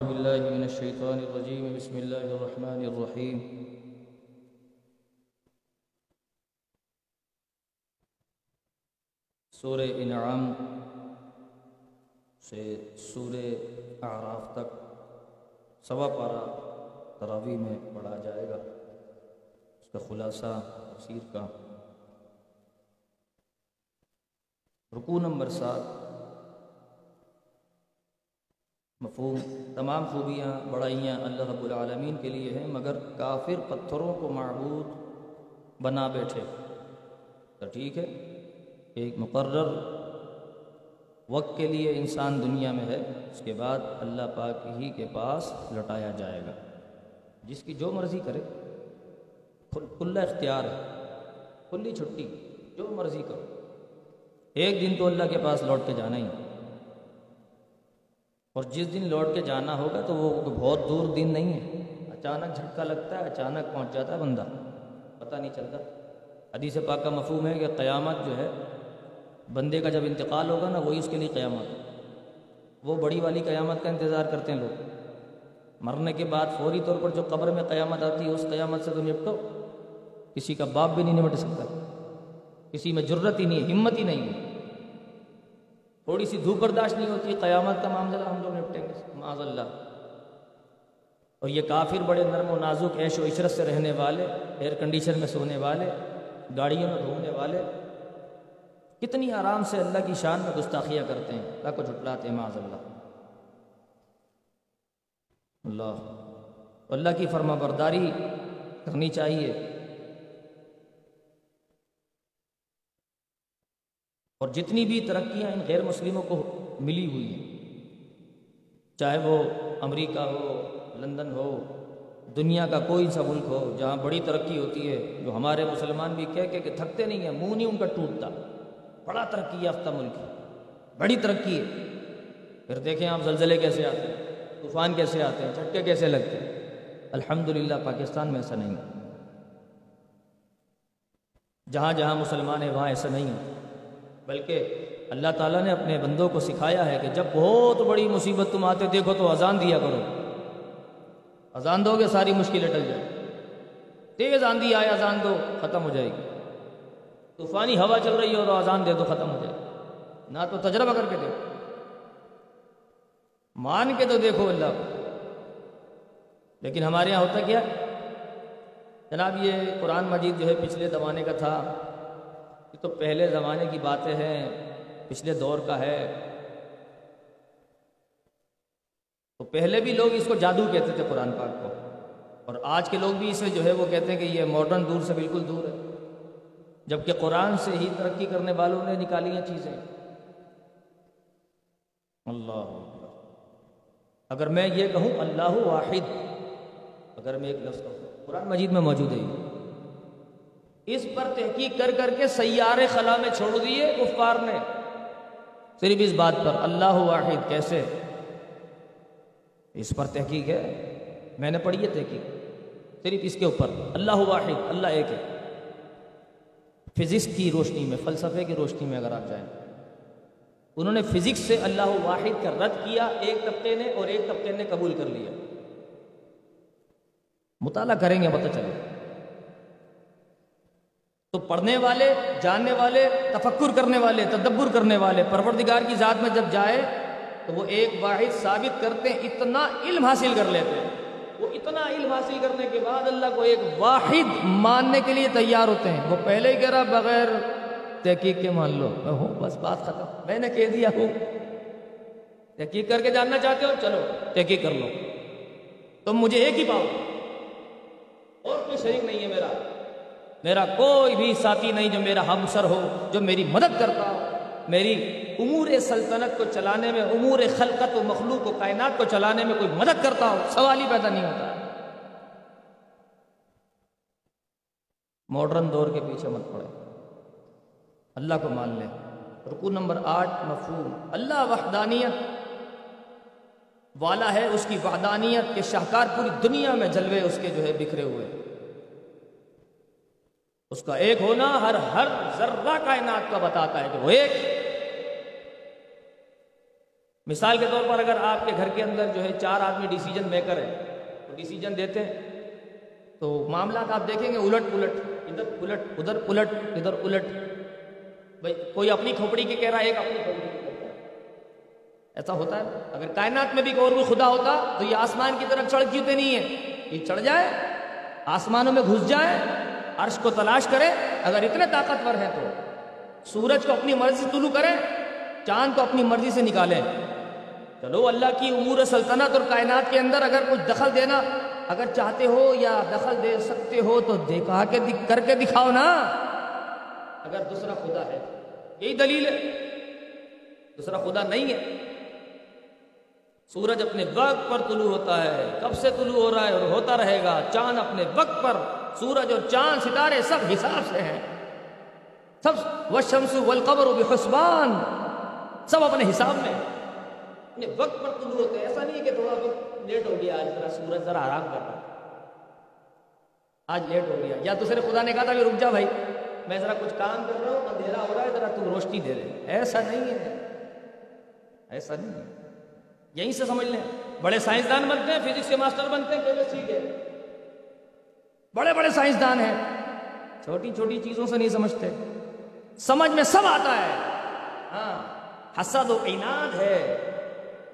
بالله من الشيطان الرجيم. بسم الله الرحمن الرحيم. سورہ انعام سے سورہ اعراف تک سوا پارہ تراوی میں پڑھا جائے گا. اس کا خلاصہ تفسیر کا. رکو نمبر سات مفہوم تمام خوبیاں بڑائیاں اللہ رب العالمین کے لیے ہیں، مگر کافر پتھروں کو معبود بنا بیٹھے۔ تو ٹھیک ہے، ایک مقرر وقت کے لیے انسان دنیا میں ہے، اس کے بعد اللہ پاک ہی کے پاس لوٹایا جائے گا۔ جس کی جو مرضی کرے کھلا اختیار ہے، کھلی چھٹی، جو مرضی کرو۔ ایک دن تو اللہ کے پاس لوٹ کے جانا ہی۔ اور جس دن لوٹ کے جانا ہوگا تو وہ بہت دور دن نہیں ہے۔ اچانک جھٹکا لگتا ہے، اچانک پہنچ جاتا ہے بندہ۔ پتہ نہیں چلتا۔ حدیث پاک کا مفہوم ہے کہ قیامت جو ہے، بندے کا جب انتقال ہوگا نا، وہی اس کے لیے قیامت وہ بڑی والی قیامت کا انتظار کرتے ہیں لوگ۔ مرنے کے بعد فوری طور پر جو قبر میں قیامت آتی ہے، اس قیامت سے تو نپٹو کسی کا باپ بھی نہیں نمٹ سکتا۔ کسی میں جرت ہی نہیں ہے، ہمت ہی نہیں ہے۔ تھوڑی سی دھوپ برداشت نہیں ہوتی، قیامت کا معاملہ ہم لوگ نپٹیں گے۔ معاذ اللہ۔ اور یہ کافر بڑے نرم و نازک عیش و عشرت سے رہنے والے ایئر کنڈیشن میں سونے والے، گاڑیوں میں گھومنے والے۔ کتنی آرام سے اللہ کی شان میں گستاخیاں کرتے ہیں۔ اللہ کو جھٹلاتے ہیں، معاذ اللہ۔ اللہ۔ اللہ کی فرما برداری کرنی چاہیے۔ اور جتنی بھی ترقیاں ان غیر مسلموں کو ملی ہوئی ہیں، چاہے وہ امریکہ ہو، لندن ہو، دنیا کا کوئی سا ملک ہو جہاں بڑی ترقی ہوتی ہے، جو ہمارے مسلمان بھی کہہ کہ تھکتے نہیں ہیں، منہ نہیں ان کا ٹوٹتا۔ بڑا ترقی یافتہ ملک ہے۔ بڑی ترقی ہے۔ پھر دیکھیں آپ زلزلے کیسے آتے ہیں، طوفان کیسے آتے ہیں، جھٹکے کیسے لگتے ہیں۔ الحمدللہ پاکستان میں ایسا نہیں ہے۔ جہاں جہاں مسلمان ہیں، وہاں ایسا نہیں ہے۔ بلکہ اللہ تعالیٰ نے اپنے بندوں کو سکھایا ہے کہ جب بہت بڑی مصیبت تم آتے دیکھو تو اذان دیا کرو۔ اذان دو گے، ساری مشکلیں ٹل جائے تیز آندھی آئے، اذان دو، ختم ہو جائے گی۔ طوفانی ہوا چل رہی ہو تو اذان دے دو، ختم ہو جائے نہ تو تجربہ کر کے دیکھو۔ مان کے تو دیکھو اللہ کو۔ لیکن ہمارے یہاں ہوتا کیا؟ جناب یہ قرآن مجید جو ہے پچھلے زمانے کا تھا۔ یہ تو پہلے زمانے کی باتیں ہیں، پچھلے دور کا ہے۔ تو پہلے بھی لوگ اس کو جادو کہتے تھے قرآن پاک کو۔ اور آج کے لوگ بھی اسے جو ہے وہ کہتے ہیں کہ یہ ماڈرن دور سے بالکل دور ہے۔ جبکہ قرآن سے ہی ترقی کرنے والوں نے نکالی ہیں چیزیں۔ اللہ اگر میں یہ کہوں، اللہ واحد۔ اگر میں ایک لفظ کہوں، قرآن مجید میں موجود ہے۔ اس پر تحقیق کر کر کے سیارے خلا میں چھوڑ دیے کفار نے۔ صرف اس بات پر۔ اللہ واحد کیسے؟ اس پر تحقیق ہے۔ میں نے پڑھی ہے تحقیق۔ صرف اس کے اوپر۔ اللہ واحد، اللہ ایک ہے۔ فزکس کی روشنی میں، فلسفے کی روشنی میں اگر آپ جائیں۔ انہوں نے فزکس سے اللہ واحد کا رد کیا، ایک طبقے نے اور ایک طبقے نے قبول کر لیا۔ مطالعہ کریں گے، پتہ چلے۔ تو پڑھنے والے، جاننے والے، تفکر کرنے والے، تدبر کرنے والے، پروردگار کی ذات میں جب جائے تو وہ ایک واحد ثابت کرتے ہیں، اتنا علم حاصل کر لیتے ہیں۔ وہ اتنا علم حاصل کرنے کے بعد اللہ کو ایک واحد ماننے کے لیے تیار ہوتے ہیں۔ وہ پہلے ہی کہہ رہا، بغیر تحقیق کے مان لو۔ میں ہوں بس بات ختم۔ میں نے کہہ دیا ہوں تحقیق کر کے جاننا چاہتے ہو، چلو، تحقیق کر لو۔ تم مجھے ایک ہی پاؤ۔ اور کوئی شریک نہیں ہے میرا۔ میرا کوئی بھی ساتھی نہیں جو میرا ہمسر ہو، جو میری مدد کرتا ہو، میری امور سلطنت کو چلانے میں، امور خلقت و مخلوق و کائنات کو چلانے میں کوئی مدد کرتا ہو سوال ہی پیدا نہیں ہوتا۔ ماڈرن دور کے پیچھے مت پڑے۔ اللہ کو مان لیں رکو نمبر آٹھ، مفہوم۔ اللہ وحدانیت والا ہے، اس کی وحدانیت کے شاہکار پوری دنیا میں جلوے اس کے جو ہے بکھرے ہوئے۔ اس کا ایک ہونا ہر ہر ذرہ کائنات کا بتاتا ہے کہ وہ ایک مثال کے طور پر اگر آپ کے گھر کے اندر جو ہے چار آدمی ڈیسیجن میکر ہے تو ڈیسیجن دیتے ہیں، تو معاملات آپ دیکھیں گے الٹ پلٹ، ادھر پلٹ ادھر پلٹ، ادھر الٹ بھائی، کوئی اپنی کھوپڑی کی کہہ رہا ہے، ایک اپنی کھوپڑی کی ایسا ہوتا ہے۔ اگر کائنات میں بھی کوئی اور کوئی خدا ہوتا، تو یہ آسمان کی طرف چڑھ کیوں نہیں ہے؟ یہ چڑھ جائے، آسمانوں میں گھس جائے عرش کو تلاش کرے، اگر اتنے طاقتور ہیں تو۔ سورج کو اپنی مرضی سے طلوع کرے، چاند کو اپنی مرضی سے نکالے۔ چلو، اللہ کی امور سلطنت اور کائنات کے اندر اگر کچھ دخل دینا، اگر چاہتے ہو یا دخل دے سکتے ہو، تو دیکھا کے کر کے دکھاؤ نا۔ اگر دوسرا خدا ہے، یہی دلیل ہے۔ دوسرا خدا نہیں ہے۔ سورج اپنے وقت پر طلوع ہوتا ہے، کب سے طلوع ہو رہا ہے اور ہوتا رہے گا، چاند اپنے وقت پر۔ سورج اور چاند ستارے سب حساب سے ہیں۔ سب وشمس والقبر بحسبان، سب اپنے حساب میں۔ اپنے وقت پر طلوع ہوتے ہیں۔ ایسا نہیں ہے کہ تھوڑا وقت لیٹ ہو گیا، آج ذرا سورج ذرا آرام کر رہا آج لیٹ ہو گیا۔ یا دوسرے خدا نے کہا تھا کہ رک جا بھائی، میں ذرا کچھ کام کر رہا ہوں، اندھیرا ہو رہا ہے، ذرا تم روشنی دے دے ایسا نہیں ہے۔ ایسا نہیں ہے۔ یہیں سے سمجھ لیں۔ بڑے سائنسدان بنتے ہیں، فزکس کے ماسٹر بنتے ہیں، کیمسٹری کے۔ بڑے بڑے سائنسدان ہیں۔ چھوٹی چھوٹی چیزوں سے نہیں سمجھتے۔ سمجھ میں سب آتا ہے۔ ہاں حسد و ایناد ہے۔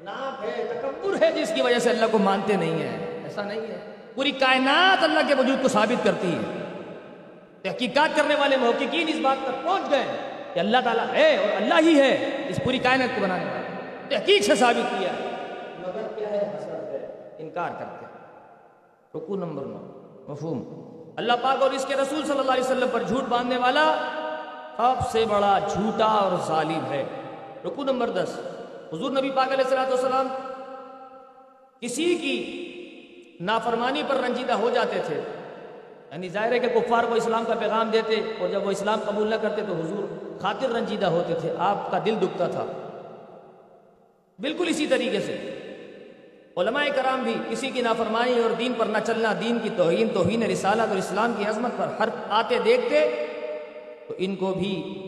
ناپ ہے، تکبر ہے جس کی وجہ سے اللہ کو مانتے نہیں ہیں۔ ایسا نہیں ہے۔ پوری کائنات اللہ کے وجود کو ثابت کرتی ہے۔ تحقیقات کرنے والے، محققین اس بات پر پہنچ گئے کہ اللہ تعالیٰ ہے اور اللہ ہی ہے، اس پوری کائنات کو بنانے والا تحقیق سے ثابت کیا۔ مگر کیا ہے حسد؟ ہے انکار کرتے۔ رکو نمبر نو۔ مفہوم۔ اللہ پاک اور اس کے رسول صلی اللہ علیہ وسلم پر جھوٹ باندھنے والا سب سے بڑا جھوٹا اور ظالم ہے۔ رکو نمبر دس۔ حضور نبی پاک علیہ السلام والسلام کسی کی نافرمانی پر رنجیدہ ہو جاتے تھے۔ یعنی ظاہر ہے کہ کفار کو اسلام کا پیغام دیتے اور جب وہ اسلام قبول نہ کرتے تو حضور خاطر رنجیدہ ہوتے تھے۔ آپ کا دل دکھتا تھا۔ بالکل اسی طریقے سے۔ علماء کرام بھی کسی کی نافرمانی اور دین پر نہ چلنا، دین کی توہین توہین رسالت اور اسلام کی عظمت پر ہر آتے دیکھتے، تو ان کو بھی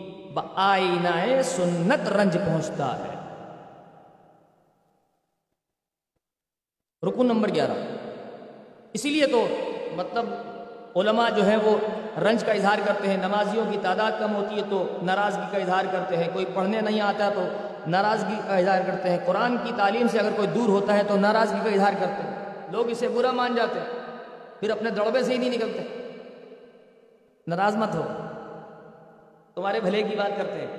آئینہ سنت رنج پہنچتا ہے۔ رکن نمبر گیارہ۔ اسی لیے تو مطلب علماء جو ہیں وہ رنج کا اظہار کرتے ہیں، نمازیوں کی تعداد کم ہوتی ہے تو ناراضگی کا اظہار کرتے ہیں، کوئی پڑھنے نہیں آتا تو ناراضگی کا اظہار کرتے ہیں۔ قرآن کی تعلیم سے اگر کوئی دور ہوتا ہے تو ناراضگی کا اظہار کرتے ہیں۔ لوگ اسے برا مان جاتے ہیں۔ پھر اپنے دڑبے سے ہی نہیں نکلتے۔ ناراض مت ہو۔ تمہارے بھلے کی بات کرتے ہیں۔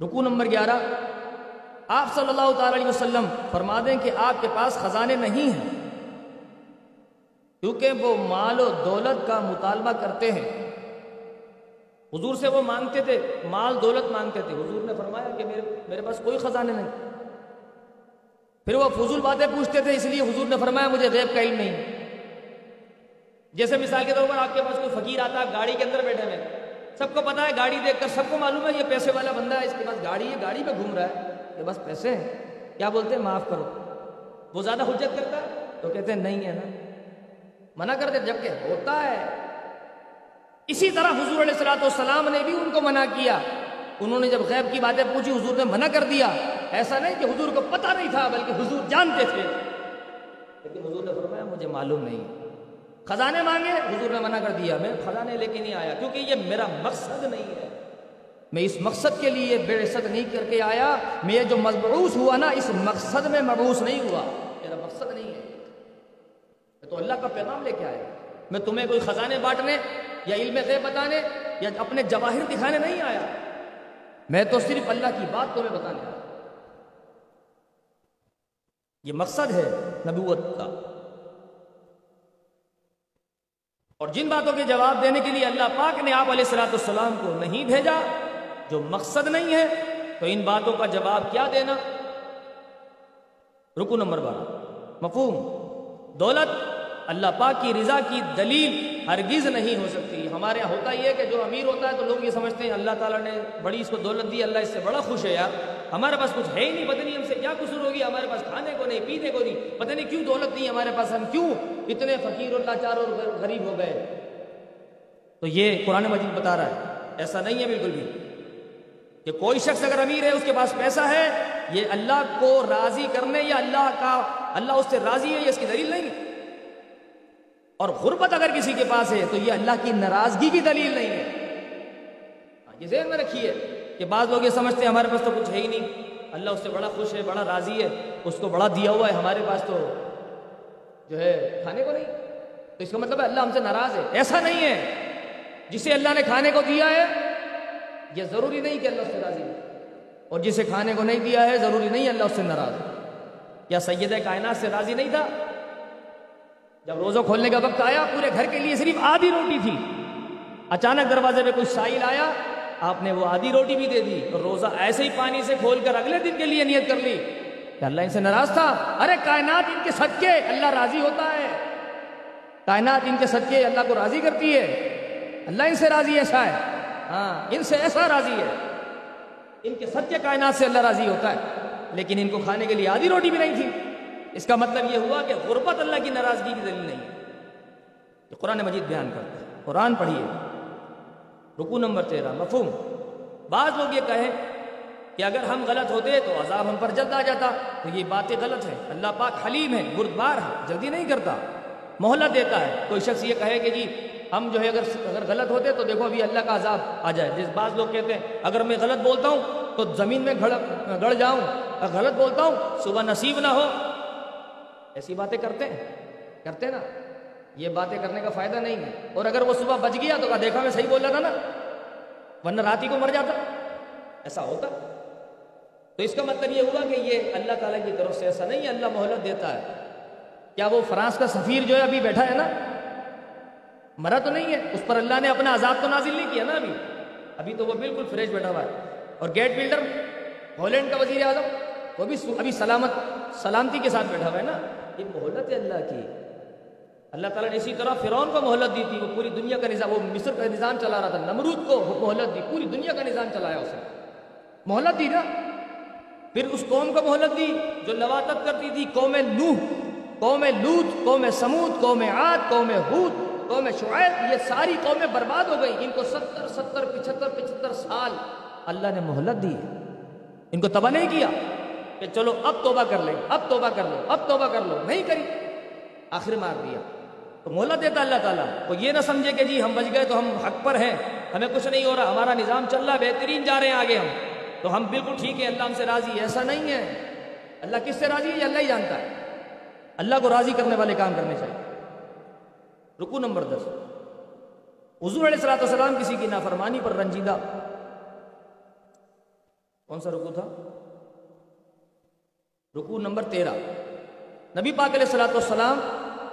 رکو نمبر گیارہ۔ آپ صلی اللہ تعالی علیہ وسلم فرما دیں کہ آپ کے پاس خزانے نہیں ہیں۔ کیونکہ وہ مال و دولت کا مطالبہ کرتے ہیں۔ حضور سے وہ مانگتے تھے، مال دولت مانگتے تھے۔ حضور نے فرمایا کہ میرے میرے پاس کوئی خزانے نہیں۔ پھر وہ فضول باتیں پوچھتے تھے، اس لیے حضور نے فرمایا مجھے غیب کا علم نہیں۔ جیسے مثال کے طور پر آپ کے پاس کوئی فقیر آتا ہے گاڑی کے اندر بیٹھے ہوئے۔ سب کو پتا ہے، گاڑی دیکھ کر سب کو معلوم ہے، یہ پیسے والا بندہ ہے، اس کے پاس گاڑی ہے، گاڑی پہ گھوم رہا ہے۔ یہ بس پیسے ہیں۔ کیا بولتے ہیں؟ معاف کرو۔ وہ زیادہ حجت کرتا ہے تو کہتے ہیں، نہیں ہے نا۔ منع کرتے جبکہ ہوتا ہے۔ اسی طرح حضور علیہ السلاۃ والسلام نے بھی ان کو منع کیا۔ انہوں نے جب غیب کی باتیں پوچھی، حضور نے منع کر دیا۔ ایسا نہیں کہ حضور کو پتہ نہیں تھا، بلکہ حضور جانتے تھے۔ لیکن حضور نے فرمایا، مجھے معلوم نہیں۔ خزانے مانگے، حضور نے منع کر دیا۔ میں خزانے لے کے نہیں آیا، کیونکہ یہ میرا مقصد نہیں ہے۔ میں اس مقصد کے لیے بے عزت نہیں کر کے آیا۔ میں جو مبعوث ہوا نا، اس مقصد میں مبعوث نہیں ہوا۔ میرا مقصد نہیں ہے۔ میں تو اللہ کا پیغام لے کے آیا۔ میں تمہیں کوئی خزانے بانٹنے یا علم غیب بتانے یا اپنے جواہر دکھانے نہیں آیا۔ میں تو صرف اللہ کی بات تمہیں بتانے آیا۔ یہ مقصد ہے نبوت کا۔ اور جن باتوں کے جواب دینے کے لیے اللہ پاک نے آپ علیہ السلاۃ السلام کو نہیں بھیجا، جو مقصد نہیں ہے، تو ان باتوں کا جواب کیا دینا؟ رکو نمبر بارہ۔ مفہوم دولت اللہ پاک کی رضا کی دلیل ہرگز نہیں ہو سکتی۔ ہمارے یہاں ہوتا ہی ہے کہ جو امیر ہوتا ہے تو لوگ یہ سمجھتے ہیں، اللہ تعالیٰ نے بڑی اس کو دولت دی، اللہ اس سے بڑا خوش ہے یار۔ ہمارے پاس کچھ ہے ہی نہیں، پتہ نہیں ہم سے کیا قصور ہوگی۔ ہمارے پاس کھانے کو نہیں، پینے کو نہیں، پتہ نہیں کیوں دولت نہیں ہمارے پاس، ہم کیوں اتنے فقیر اور لاچار اور غریب ہو گئے۔ تو یہ قرآن مجید بتا رہا ہے۔ ایسا نہیں ہے بالکل بھی کہ کوئی شخص اگر امیر ہے، اس کے پاس پیسہ ہے، یہ اللہ کو راضی کرنے یا اللہ کا، اللہ اس سے راضی ہے، یہ اس کی دلیل نہیں۔ اور غربت اگر کسی کے پاس ہے تو یہ اللہ کی ناراضگی کی دلیل نہیں ہے۔ یہ ذہن میں رکھیے کہ بعض لوگ یہ سمجھتے ہیں ہمارے پاس تو کچھ ہے ہی نہیں۔ اللہ اس سے بڑا خوش ہے، بڑا راضی ہے، اس کو بڑا دیا ہوا ہے ہمارے پاس تو جو ہے کھانے کو نہیں۔ تو اس کا مطلب ہے اللہ ہم سے ناراض ہے۔ ایسا نہیں ہے۔ جسے اللہ نے کھانے کو دیا ہے، یہ ضروری نہیں کہ اللہ اس سے راضی ہے اور جسے کھانے کو نہیں دیا ہے، ضروری نہیں اللہ اس سے ناراض ہے یا سید کائنات سے راضی نہیں تھا۔ جب روزہ کھولنے کا وقت آیا، پورے گھر کے لیے صرف آدھی روٹی تھی۔ اچانک دروازے پہ کوئی سائل آیا، آپ نے وہ آدھی روٹی بھی دے دی۔ اور روزہ ایسے ہی پانی سے کھول کر اگلے دن کے لیے نیت کر لی۔ کہ اللہ ان سے ناراض تھا۔ ارے، کائنات ان کے صدقے، اللہ راضی ہوتا ہے۔ کائنات ان کے صدقے اللہ کو راضی کرتی ہے۔ اللہ ان سے راضی ایسا ہے۔ ہاں ان سے ایسا راضی ہے۔ ان کے صدقے کائنات سے اللہ راضی ہوتا ہے۔ لیکن ان کو کھانے کے لیے آدھی روٹی بھی نہیں تھی۔ اس کا مطلب یہ ہوا کہ غربت اللہ کی ناراضگی کی دلیل نہیں یہ قرآن مجید بیان کرتا ہے۔ قرآن پڑھیے۔ رکو نمبر تیرہ، مفہوم۔ بعض لوگ یہ کہیں کہ اگر ہم غلط ہوتے تو عذاب ہم پر جلد آ جاتا۔ تو یہ باتیں غلط ہیں۔ اللہ پاک حلیم ہے بردبار ہے جلدی نہیں کرتا۔ محلت دیتا ہے۔ کوئی شخص یہ کہے کہ جی ہم جو ہے اگر اگر غلط ہوتے تو دیکھو ابھی اللہ کا عذاب آ جائے۔ جس بعض لوگ کہتے ہیں، اگر میں غلط بولتا ہوں تو زمین میں گڑ جاؤں۔ اگر غلط بولتا ہوں، صبح نصیب نہ ہو۔ ایسی باتیں کرتے ہیں؟ کرتے نا۔ یہ باتیں کرنے کا فائدہ نہیں ہے۔ اور اگر وہ صبح بچ گیا تو دیکھا میں صحیح بولا تھا نا۔ ورنہ رات ہی کو مر جاتا۔ ایسا ہوتا۔ تو اس کا مطلب یہ ہوا کہ یہ اللہ تعالیٰ کی طرف سے ایسا نہیں ہے، اللہ مہلت دیتا ہے۔ کیا وہ فرانس کا سفیر جو ہے ابھی بیٹھا ہے نا، مرا تو نہیں ہے۔ اس پر اللہ نے اپنا عذاب تو نازل نہیں کیا نا ابھی۔ ابھی تو وہ بالکل فریش بیٹھا ہوا ہے۔ اور گیٹ بلڈر، ہالینڈ کا وزیر اعظم۔ وہ بھی ابھی سلامت سلامتی کے ساتھ بیٹھا ہوا ہے نا۔ یہ مہلت ہے اللہ کی۔ اللہ تعالیٰ نے اسی طرح فرعون کو مہلت دی تھی، وہ پوری دنیا کا نظام وہ مصر کا نظام چلا رہا تھا، نمرود کو مہلت دی، پوری دنیا کا نظام چلایا اس نے۔ مہلت دی نا۔ پھر اس قوم کو مہلت دی، جو لواتت کرتی تھی، قوم نوح، قوم لوت قوم سمود قوم عاد، قوم حود قوم شعیب، یہ ساری قومیں برباد ہو گئی ان کو ستر ستر، پچہتر پچہتر سال اللہ نے مہلت دی۔ ان کو تباہ نہیں کیا۔ کہ چلو اب توبہ کر لیں، اب توبہ کر لو اب توبہ کر لو، نہیں کری، آخر مار دیا۔ تو مہلت دیتا اللہ تعالیٰ وہ یہ نہ سمجھے کہ جی ہم بچ گئے تو ہم حق پر ہیں، ہمیں کچھ نہیں ہو رہا، ہمارا نظام چل رہا، بہترین جا رہے ہیں آگے ہم۔ تو ہم بالکل ٹھیک ہے اللہ ہم سے راضی ایسا نہیں ہے۔ اللہ کس سے راضی ہے؟ یہ اللہ ہی جانتا ہے۔ اللہ کو راضی کرنے والے کام کرنے چاہیے۔ رکو نمبر دس۔ حضور علیہ السلاۃ والسلام کسی کی نافرمانی پر رنجیدہ۔ کون سا رکو تھا؟ رکو نمبر تیرہ۔ نبی پاک علیہ السلاۃ والسلام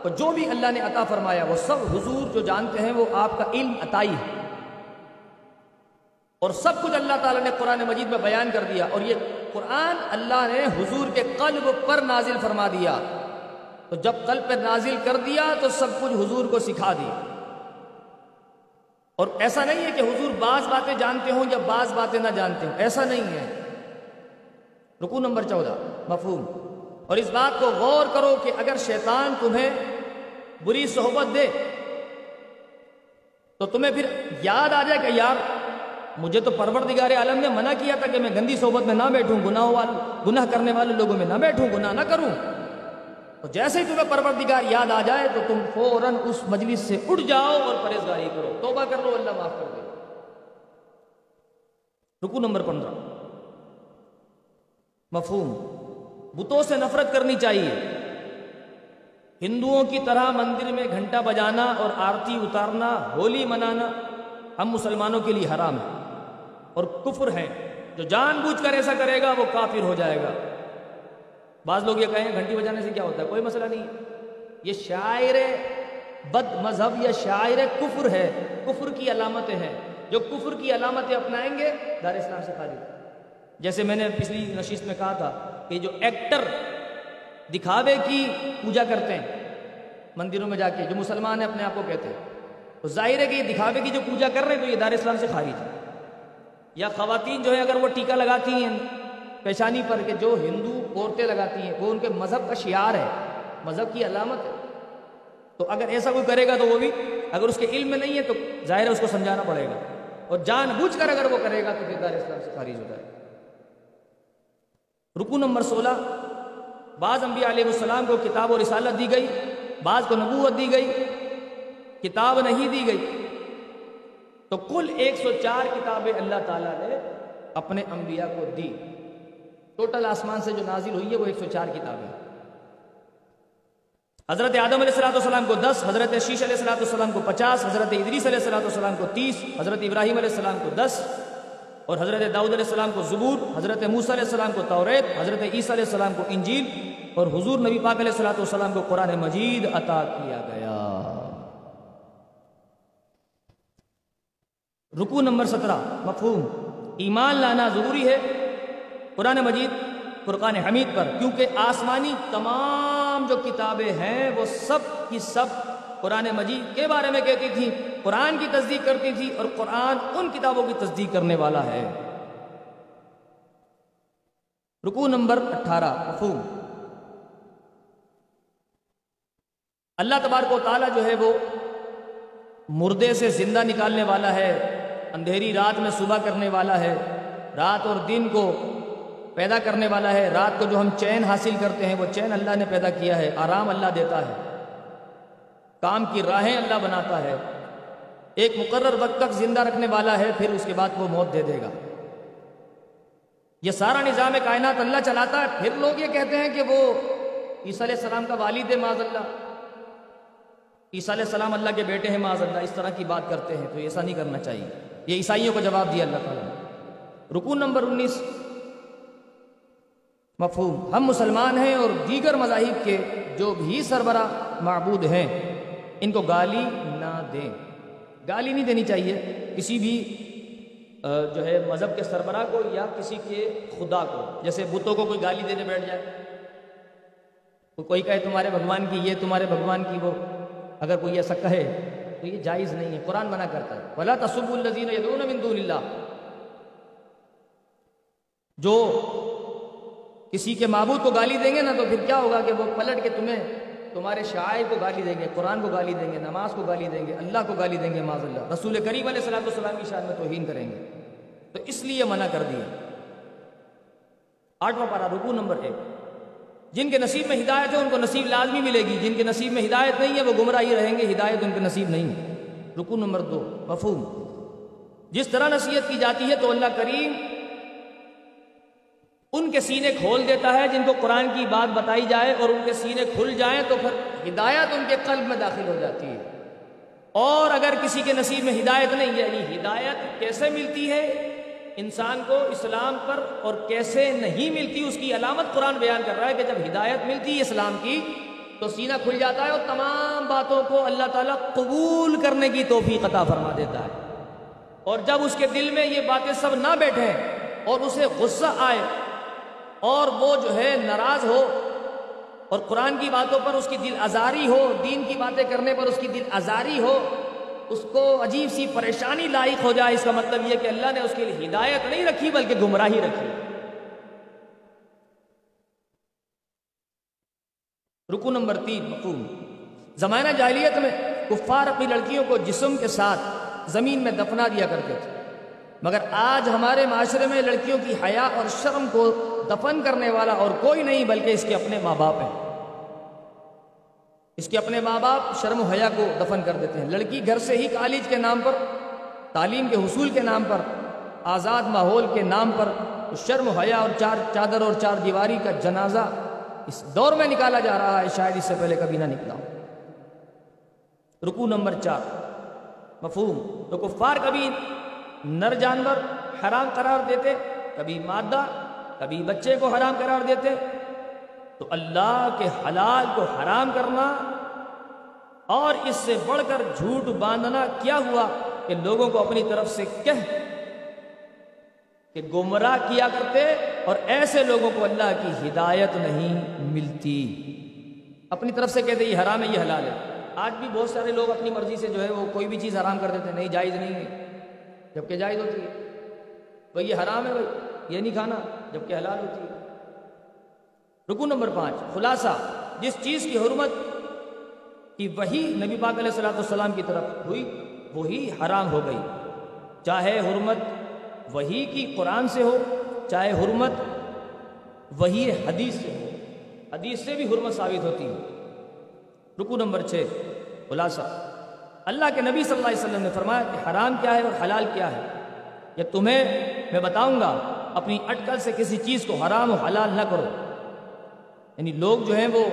کو جو بھی اللہ نے عطا فرمایا، وہ سب حضور جو جانتے ہیں، وہ آپ کا علم عطائی ہے۔ اور سب کچھ اللہ تعالیٰ نے قرآن مجید میں بیان کر دیا، اور یہ قرآن اللہ نے حضور کے قلب پر نازل فرما دیا۔ تو جب قلب پر نازل کر دیا، تو سب کچھ حضور کو سکھا دیا۔ اور ایسا نہیں ہے کہ حضور بعض باتیں جانتے ہوں یا بعض باتیں نہ جانتے ہوں، ایسا نہیں ہے۔ رکو نمبر چودہ، مفہوم۔ اور اس بات کو غور کرو کہ اگر شیطان تمہیں بری صحبت دے، تو تمہیں پھر یاد آ جائے کہ یار، مجھے تو پروردگار عالم نے منع کیا تھا کہ میں گندی صحبت میں نہ بیٹھوں گناہ والوں گناہ کرنے والے لوگوں میں نہ بیٹھوں، گناہ نہ کروں۔ تو جیسے ہی تمہیں پروردگار یاد آ جائے، تو تم فوراً اس مجلس سے اٹھ جاؤ اور پرہیزگاری کرو۔ توبہ کر لو، اللہ معاف کر دے۔ رکو نمبر پندرہ۔ مفہوم، بتوں سے نفرت کرنی چاہیے۔ ہندوؤں کی طرح مندر میں گھنٹا بجانا اور آرتی اتارنا، ہولی منانا ہم مسلمانوں کے لیے حرام ہے۔ اور کفر ہے جو جان بوجھ کر ایسا کرے گا، وہ کافر ہو جائے گا۔ بعض لوگ یہ کہیں، گھنٹی بجانے سے کیا ہوتا ہے؟ کوئی مسئلہ نہیں۔ یہ شاعر بد مذہب یا شاعر کفر ہے۔ کفر کی علامتیں ہیں۔ جو کفر کی علامتیں اپنائیں گے، دار اسلام سے خالی جیسے میں نے پچھلی نشست میں کہا تھا کہ جو ایکٹر دکھاوے کی پوجا کرتے ہیں، مندروں میں جا کے، جو مسلمان ہیں اپنے آپ کو کہتے ہیں، تو ظاہر ہے کہ یہ دکھاوے کی جو پوجا کر رہے ہیں تو یہ دار اسلام سے خارج ہے یا خواتین جو ہے اگر وہ ٹیکا لگاتی ہیں پیشانی پر کہ جو ہندو عورتیں لگاتی ہیں، وہ ان کے مذہب کا شعار ہے، مذہب کی علامت ہے۔ تو اگر ایسا کوئی کرے گا تو وہ بھی، اگر اس کے علم میں نہیں ہے تو ظاہر ہے اس کو سمجھانا پڑے گا۔ اور جان بوجھ کر اگر وہ کرے گا تو پھر دار اسلام سے خارج ہو جائے گا رکو نمبر سولہ۔ بعض انبیاء علیہ السلام کو کتاب و رسالت دی گئی، بعض کو نبوت دی گئی، کتاب نہیں دی گئی۔ تو کل ایک سو چار کتابیں اللہ تعالیٰ نے اپنے انبیاء کو دی۔ ٹوٹل آسمان سے جو نازل ہوئی ہے وہ ایک سو چار کتابیں۔ حضرت آدم علیہ السلاۃ والسلام کو دس، حضرت شیش علیہ السلاۃ والسلام کو پچاس، حضرت ادریس علیہ السلاۃ والسلام کو تیس، حضرت ابراہیم علیہ السلام کو دس۔ اور حضرت داؤد علیہ السلام کو زبور، حضرت موسیٰ علیہ السلام کو توریت، حضرت عیسیٰ علیہ السلام کو انجیل، اور حضور نبی پاک علیہ السلاۃ والسلام کو قرآن مجید عطا کیا گیا۔ رکو نمبر سترہ، مفہوم، ایمان لانا ضروری ہے۔ قرآن مجید، فرقان حمید پر، کیونکہ آسمانی تمام جو کتابیں ہیں وہ سب کی سب قرآن مجید کے بارے میں کہتی تھی قرآن کی تصدیق کرتی تھی اور قرآن ان کتابوں کی تصدیق کرنے والا ہے۔ رکو نمبر اٹھارہ، مفہوم۔ اللہ تبارک و تعالیٰ جو ہے وہ مردے سے زندہ نکالنے والا ہے، اندھیری رات میں صبح کرنے والا ہے، رات اور دن کو پیدا کرنے والا ہے۔ رات کو جو ہم چین حاصل کرتے ہیں، وہ چین اللہ نے پیدا کیا ہے، آرام اللہ دیتا ہے۔ کام کی راہیں اللہ بناتا ہے۔ ایک مقرر وقت تک زندہ رکھنے والا ہے، پھر اس کے بعد وہ موت دے دے گا۔ یہ سارا نظام کائنات اللہ چلاتا ہے۔ پھر لوگ یہ کہتے ہیں کہ وہ عیسیٰ علیہ السلام کا والد ہے، معاذ اللہ۔ عیسیٰ علیہ السلام اللہ کے بیٹے ہیں، معاذ اللہ۔ اس طرح کی بات کرتے ہیں، تو ایسا نہیں کرنا چاہیے۔ یہ عیسائیوں کو جواب دیا اللہ تعالیٰ نے۔ رکون نمبر انیس۔ مفہوم۔ ہم مسلمان ہیں اور دیگر مذاہب کے جو بھی سربراہ معبود ہیں، ان کو گالی نہ دیں۔ گالی نہیں دینی چاہیے کسی بھی جو ہے مذہب کے سربراہ کو یا کسی کے خدا کو۔ جیسے بتوں کو کوئی گالی دینے بیٹھ جائے۔ کوئی کہے تمہارے بھگوان کی یہ، تمہارے بھگوان کی وہ۔ اگر کوئی ایسا کہے تو یہ جائز نہیں ہے، قرآن منع کرتا ہے۔ بلا تصب الزین من دون اللہ جو کسی کے معبود کو گالی دیں گے نا تو پھر کیا ہوگا کہ وہ پلٹ کے تمہیں تمہارے شاعر کو گالی دیں گے، قرآن کو گالی دیں گے، نماز کو گالی دیں گے، اللہ کو گالی دیں گے معذ اللہ۔ رسول کریم علیہ السلام السلام کی شان میں توہین کریں گے۔ تو اس لیے منع کر دیا۔ آٹھواں پارا رکو نمبر ایک۔ جن کے نصیب میں ہدایت ہے، ان کو نصیب لازمی ملے گی۔ جن کے نصیب میں ہدایت نہیں ہے، وہ گمراہی رہیں گے، ہدایت ان کے نصیب نہیں ہے۔ رکو نمبر دو، مفہوم۔ جس طرح نصیحت کی جاتی ہے، تو اللہ کریم ان کے سینے کھول دیتا ہے جن کو قرآن کی بات بتائی جائے اور ان کے سینے کھل جائیں تو پھر ہدایت ان کے قلب میں داخل ہو جاتی ہے۔ اور اگر کسی کے نصیب میں ہدایت نہیں یعنی ہدایت کیسے ملتی ہے؟ انسان کو اسلام پر اور کیسے نہیں ملتی، اس کی علامت قرآن بیان کر رہا ہے کہ جب ہدایت ملتی ہے اسلام کی تو سینہ کھل جاتا ہے اور تمام باتوں کو اللہ تعالیٰ قبول کرنے کی توفیق عطا فرما دیتا ہے۔ اور جب اس کے دل میں یہ باتیں سب نہ بیٹھیں اور اسے غصہ آئے اور وہ جو ہے ناراض ہو اور قرآن کی باتوں پر اس کی دل آزاری ہو، دین کی باتیں کرنے پر اس کی دل آزاری ہو، اس کو عجیب سی پریشانی لائق ہو جائے، اس کا مطلب یہ کہ اللہ نے اس کے لیے ہدایت نہیں رکھی، بلکہ گمراہی رکھی۔ رکو نمبر تین، مفہوم۔ زمانہ جاہلیت میں کفار اپنی لڑکیوں کو جسم کے ساتھ زمین میں دفنا دیا کرتے تھے۔ مگر آج ہمارے معاشرے میں لڑکیوں کی حیا اور شرم کو دفن کرنے والا اور کوئی نہیں بلکہ اس کے اپنے ماں باپ ہیں۔ اس کے اپنے ماں باپ شرم و حیا کو دفن کر دیتے ہیں۔ لڑکی گھر سے ہی کالج کے نام پر، تعلیم کے حصول کے نام پر، آزاد ماحول کے نام پر شرم و حیا اور چار چادر اور چار دیواری کا جنازہ اس دور میں نکالا جا رہا ہے۔ شاید اس سے پہلے کبھی نہ نکلا رکو نمبر چار۔ مفہوم، تو کفار کبھی نر جانور حرام قرار دیتے، کبھی مادہ، کبھی بچے کو حرام قرار دیتے۔ تو اللہ کے حلال کو حرام کرنا اور اس سے بڑھ کر جھوٹ باندھنا کیا ہوا کہ لوگوں کو اپنی طرف سے کہہ کہ گمراہ کیا کرتے اور ایسے لوگوں کو اللہ کی ہدایت نہیں ملتی۔ اپنی طرف سے کہتے، یہ حرام ہے، یہ حلال ہے۔ آج بھی بہت سارے لوگ اپنی مرضی سے جو ہے وہ کوئی بھی چیز حرام کر دیتے، نہیں، جائز نہیں ہے۔ جبکہ جائز ہوتی ہے۔ بھائی یہ حرام ہے بھائی، یہ نہیں کھانا، جبکہ حلال ہوتی ہے۔ رکو نمبر پانچ، خلاصہ، جس چیز کی حرمت کی وہی نبی پاک علیہ السلاۃ السلام کی طرف ہوئی، وہی حرام ہو گئی۔ چاہے حرمت وہی کی قرآن سے ہو، چاہے حرمت وہی حدیث سے ہو، حدیث سے بھی حرمت ثابت ہوتی ہے۔ رکو نمبر چھ، خلاصہ۔ اللہ کے نبی صلی اللہ علیہ وسلم نے فرمایا کہ حرام کیا ہے اور حلال کیا ہے۔ یا تمہیں میں بتاؤں گا، اپنی اٹکل سے کسی چیز کو حرام و حلال نہ کرو۔ یعنی لوگ جو ہیں وہ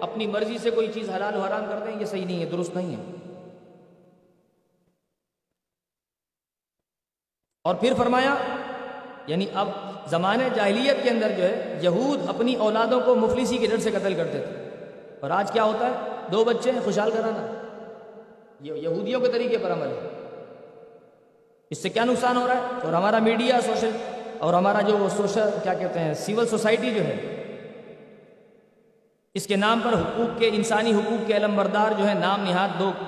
اپنی مرضی سے کوئی چیز حلال و حرام کرتے ہیں یہ صحیح نہیں ہے، درست نہیں ہے۔ اور پھر فرمایا یعنی اب زمانے جاہلیت کے اندر جو ہے، یہود اپنی اولادوں کو مفلسی کے ڈر سے قتل کرتے تھے۔ اور آج کیا ہوتا ہے؟ دو بچے ہیں، خوشحال کرانا۔ یہ یہودیوں کے طریقے پر عمل ہے۔ اس سے کیا نقصان ہو رہا ہے؟ اور ہمارا میڈیا، سوشل، اور ہمارا جو سوشل، کیا کہتے ہیں، سول سوسائٹی جو ہے، اس کے نام پر حقوق کے، انسانی حقوق کے علم بردار جو ہے، نام نہاد لوگ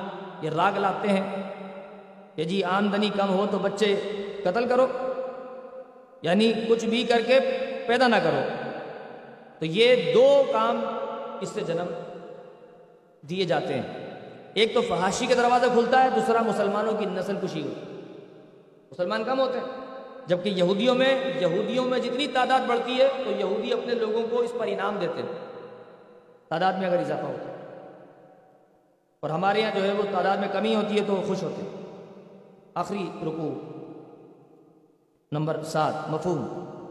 یہ راگ لاتے ہیں کہ جی آمدنی کم ہو تو بچے قتل کرو یعنی کچھ بھی کر کے پیدا نہ کرو۔ تو یہ دو کام اس سے جنم دیے جاتے ہیں۔ ایک تو فحاشی کا دروازہ کھلتا ہے، دوسرا مسلمانوں کی نسل کشی ہوتی مسلمان کم ہوتے ہیں، جبکہ یہودیوں میں یہودیوں میں جتنی تعداد بڑھتی ہے، تو یہودی اپنے لوگوں کو اس پر انعام دیتے ہیں۔ تعداد میں اگر اضافہ ہوتا ہے، اور ہمارے یہاں جو ہے وہ تعداد میں کمی ہوتی ہے تو خوش ہوتے ہیں۔ آخری رکو نمبر سات، مفہوم۔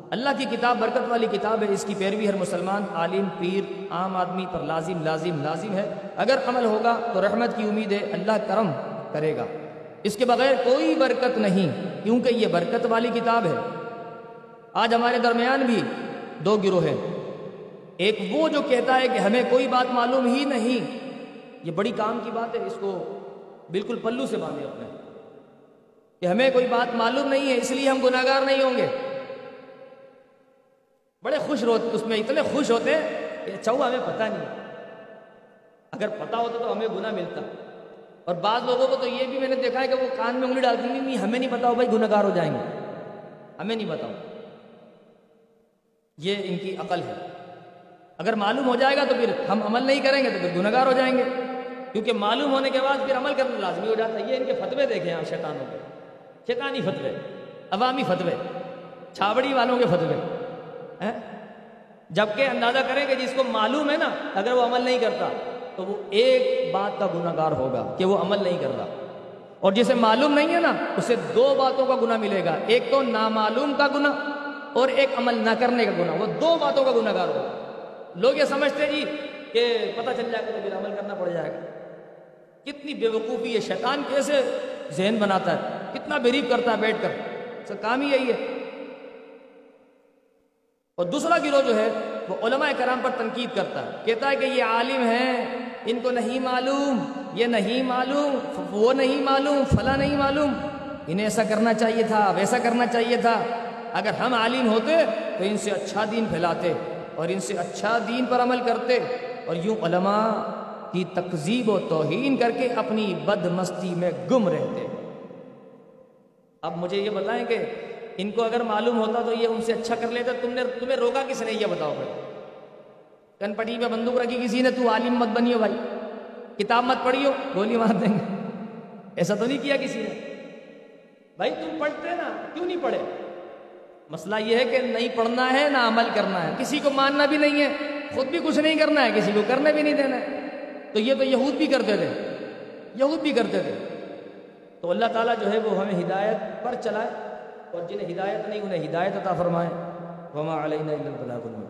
اللہ کی کتاب برکت والی کتاب ہے، اس کی پیروی ہر مسلمان، عالم، پیر، عام آدمی پر لازم لازم لازم ہے۔ اگر عمل ہوگا تو رحمت کی امید ہے، اللہ کرم کرے گا۔ اس کے بغیر کوئی برکت نہیں، کیونکہ یہ برکت والی کتاب ہے۔ آج ہمارے درمیان بھی دو گروہ ہیں۔ ایک وہ جو کہتا ہے کہ ہمیں کوئی بات معلوم ہی نہیں۔ یہ بڑی کام کی بات ہے، اس کو بالکل پلو سے باندھے اپنے۔ کہ ہمیں کوئی بات معلوم نہیں ہے، اس لیے ہم گناہ گار نہیں ہوں گے۔ بڑے خوش روتے اس میں اتنے خوش ہوتے کہ اچھا ہمیں پتہ نہیں۔ اگر پتہ ہوتا تو ہمیں گناہ ملتا۔ اور بعض لوگوں کو تو یہ بھی میں نے دیکھا ہے کہ وہ کان میں انگلی ڈالتی نہیں نہیں ہمیں نہیں بتاؤ بھائی گناہ گار ہو جائیں گے۔ ہمیں نہیں بتاؤ یہ ان کی عقل ہے۔ اگر معلوم ہو جائے گا تو پھر ہم عمل نہیں کریں گے تو پھر گناہ گار ہو جائیں گے۔ کیونکہ معلوم ہونے کے بعد پھر عمل کرنا لازمی ہو جاتا ہے۔ یہ ان کے فتوے دیکھیں آپ شیطانوں کے۔ شیطانی فتوے، عوامی فتوے چھاوڑی والوں کے فتوے۔ جبکہ اندازہ کریں کہ جس کو معلوم ہے نا، اگر وہ عمل نہیں کرتا، تو وہ ایک بات کا گناہ گار ہوگا کہ وہ عمل نہیں کر رہا۔ اور جسے معلوم نہیں ہے نا، اسے دو باتوں کا گناہ ملے گا۔ ایک تو نامعلوم کا گناہ اور ایک عمل نہ کرنے کا گناہ۔ وہ دو باتوں کا گناہ گار ہوگا۔ لوگ یہ سمجھتے جی کہ پتہ چل جائے گا تو پھر عمل کرنا پڑ جائے گا۔ کتنی بے وقوفی ہے، شیطان کیسے ذہن بناتا ہے؟ کتنا بریف کرتا ہے بیٹھ کر۔ اس کا کام ہی یہی ہے۔ اور دوسرا گروہ جو ہے، وہ علماء کرام پر تنقید کرتا ہے۔ کہتا ہے کہ یہ عالم ہیں، ان کو نہیں معلوم، یہ نہیں معلوم، وہ نہیں معلوم، فلاں نہیں معلوم۔ انہیں ایسا کرنا چاہیے تھا، ویسا کرنا چاہیے تھا۔ اگر ہم عالم ہوتے تو ان سے اچھا دین پھیلاتے اور ان سے اچھا دین پر عمل کرتے۔ اور یوں علماء کی تقزیب و توہین کر کے اپنی بد مستی میں گم رہتے۔ اب مجھے یہ بتائیں کہ ان کو اگر معلوم ہوتا تو یہ ان سے اچھا کر لیتا، تم نے تمہیں روکا کس نے؟ یہ بتاؤ بھائی کن پٹی پہ بندوق رکھی کسی نے؟ تو عالم مت بنی ہو بھائی۔ کتاب مت پڑھی ہو گولی مار دیں گے۔ ایسا تو نہیں کیا کسی نے؟ بھائی تم پڑھتے نا، کیوں نہیں پڑھے؟ مسئلہ یہ ہے کہ نہیں پڑھنا ہے، نہ عمل کرنا ہے۔ کسی کو ماننا بھی نہیں ہے، خود بھی کچھ نہیں کرنا ہے، کسی کو کرنے بھی نہیں دینا ہے۔ تو یہ تو یہود بھی کرتے تھے۔ یہود بھی کرتے تھے۔ تو اللہ تعالیٰ جو ہے وہ ہمیں ہدایت پر چلائے۔ اور جنہیں ہدایت نہیں انہیں ہدایت عطا فرمائے۔ وما علینا الا البلاغ المبین